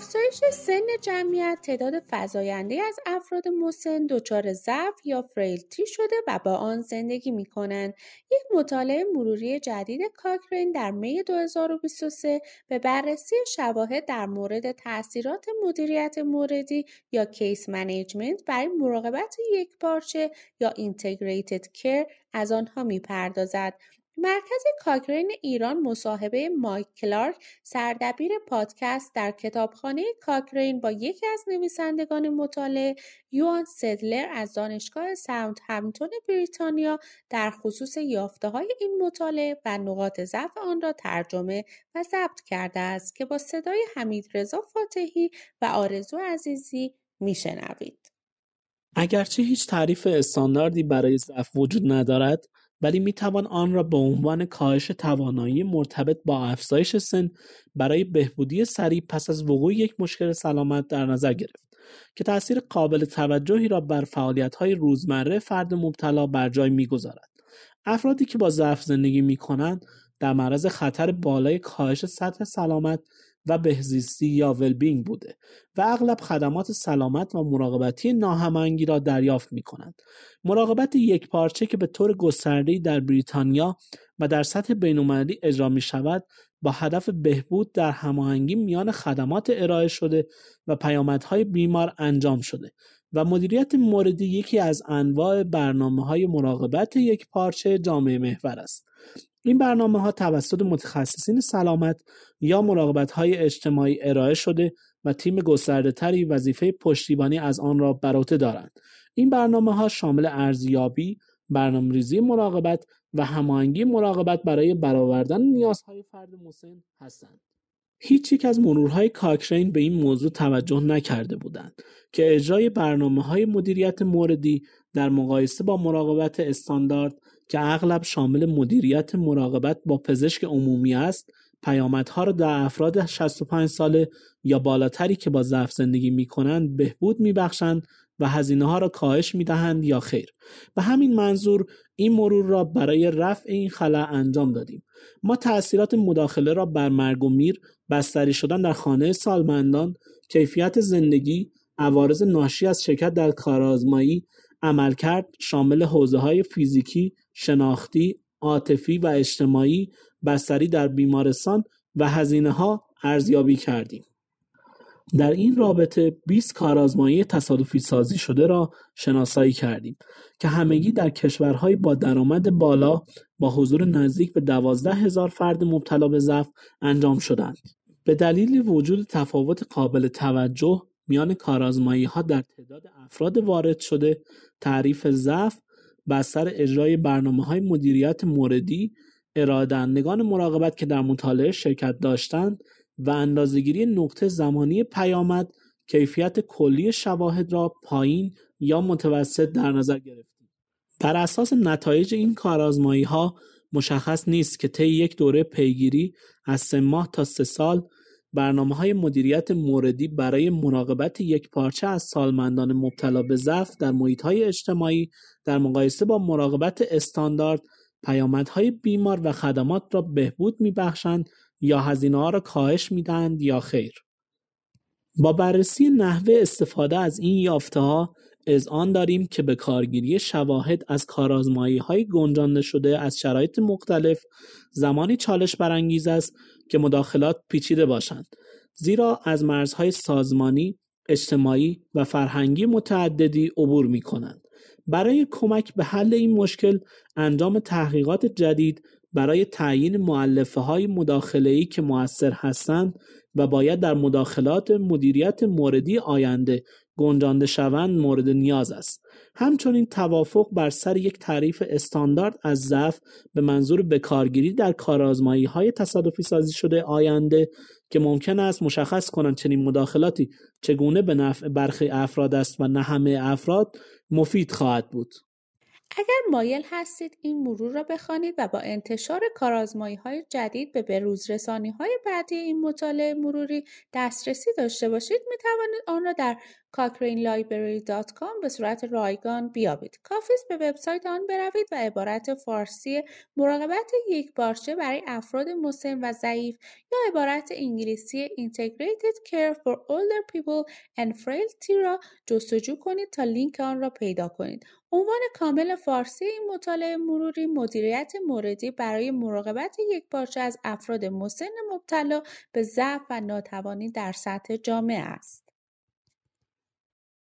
افزایش سن جمعیت تعداد فزاینده از افراد مسن دچار ضعف یا frailty شده و با آن زندگی می کنند. یک مطالعه مروری جدید کاکرین در می 2023 به بررسی شواهد در مورد تاثیرات مدیریت موردی یا case management برای مراقبت یکپارچه یا integrated care از آنها می پردازد. مرکز کاکرین ایران مصاحبه مایک کلارک سردبیر پادکست در کتابخانه کاکرین با یکی از نویسندگان مطالعه یوان سدلر از دانشگاه ساوند همتون بریتانیا در خصوص یافته های این مطالعه و نقاط ضعف آن را ترجمه و ضبط کرده است که با صدای حمید رضا فاتحی و آرزو عزیزی میشنوید. اگرچه هیچ تعریف استانداردی برای ضعف وجود ندارد ولی می توان آن را به عنوان کاهش توانایی مرتبط با افزایش سن برای بهبودی سریع پس از وقوع یک مشکل سلامت در نظر گرفت که تاثیر قابل توجهی را بر های روزمره فرد مبتلا بر جای می‌گذارد. افرادی که با ضعف زندگی می کنند در معرض خطر بالای کاهش سطح سلامت و بهزیستی یا ولبینگ بوده و اغلب خدمات سلامت و مراقبتی ناهماهنگی را دریافت می کنند. مراقبت یک پارچه که به طور گسترده‌ای در بریتانیا و در سطح بین‌المللی اجرا می شود با هدف بهبود در هماهنگی میان خدمات ارائه شده و پیامدهای بیمار انجام شده و مدیریت موردی یکی از انواع برنامه های مراقبت یک پارچه جامعه محور است. این برنامه ها توسط متخصصین سلامت یا مراقبت های اجتماعی ارائه شده و تیم گسترده تری وظیفه پشتیبانی از آن را بر عهده دارند. این برنامه ها شامل ارزیابی، برنامه‌ریزی مراقبت و هماهنگی مراقبت برای برآوردن نیازهای فرد مسن هستند. هیچ یک از مرورهای کاکرین به این موضوع توجه نکرده بودند که اجرای برنامه های مدیریت موردی در مقایسه با مراقبت استاندارد که اغلب شامل مدیریت مراقبت با پزشک عمومی است پیامدها را در افراد 65 ساله یا بالاتری که با ضعف زندگی می کنند بهبود می بخشند و هزینه ها را کاهش می دهند یا خیر به همین منظور این مرور را برای رفع این خلا انجام دادیم ما تأثیرات مداخله را بر مرگ و میر بستری شدن در خانه سالمندان کیفیت زندگی عوارض ناشی از شرکت در کارآزمایی عملکرد شامل حوزه های فیزیکی شناختی، عاطفی و اجتماعی بستری در بیمارستان و هزینه ها ارزیابی کردیم. در این رابطه 20 کارآزمایی تصادفی سازی شده را شناسایی کردیم که همگی در کشورهای با درآمد بالا با حضور نزدیک به 12 هزار فرد مبتلا به ضعف انجام شدند. به دلیل وجود تفاوت قابل توجه میان کارآزمایی ها در تعداد افراد وارد شده، تعریف ضعف بستر اجرای برنامه های مدیریت موردی ارائهدهندگان مراقبت که در مطالعه شرکت داشتند و اندازهگیری نقطه زمانی پیامد کیفیت کلی شواهد را پایین یا متوسط در نظر گرفتیم. بر اساس نتایج این کارآزمایی ها مشخص نیست که طی یک دوره پیگیری از سه ماه تا سه سال برنامه های مدیریت موردی برای مراقبت یک پارچه از سالمندان مبتلا به ضعف در محیط های اجتماعی در مقایسه با مراقبت استاندارد پیامدهای بیمار و خدمات را بهبود میبخشند یا هزینه ها را کاهش می‌دهند یا خیر. با بررسی نحوه استفاده از این یافته ها از آن داریم که به کارگیری شواهد از کارازمایی های گنجانده شده از شرایط مختلف زمانی چالش برانگیز است که مداخلات پیچیده باشند زیرا از مرزهای سازمانی، اجتماعی و فرهنگی متعددی عبور می کنند. برای کمک به حل این مشکل انجام تحقیقات جدید برای تعیین معلفه های مداخله ای که موثر هستند و باید در مداخلات مدیریت موردی آینده گنجانده شوند مورد نیاز است. همچنین توافق بر سر یک تعریف استاندارد از ضعف به منظور بکارگیری در کارآزمایی های تصادفی سازی شده آینده که ممکن است مشخص کنند چنین مداخلاتی چگونه به نفع برخی افراد است و نه همه افراد مفید خواهد بود. اگر مایل هستید این مرور را بخوانید و با انتشار کارازمایی های جدید به بروز رسانی های بعدی این مطالعه مروری دسترسی داشته باشید می توانید آن را در cochranelibrary.com به صورت رایگان بیابید. کافیست به وبسایت آن بروید و عبارت فارسی مراقبت یک بارچه برای افراد مسن و ضعیف یا عبارت انگلیسی Integrated Care for Older People and Frailty را جستجو کنید تا لینک آن را پیدا کنید. عنوان کامل فارسی این مطالعه مروری مدیریت موردی برای مراقبت یک بارچه از افراد مسن مبتلا به ضعف و ناتوانی در سطح جامعه است.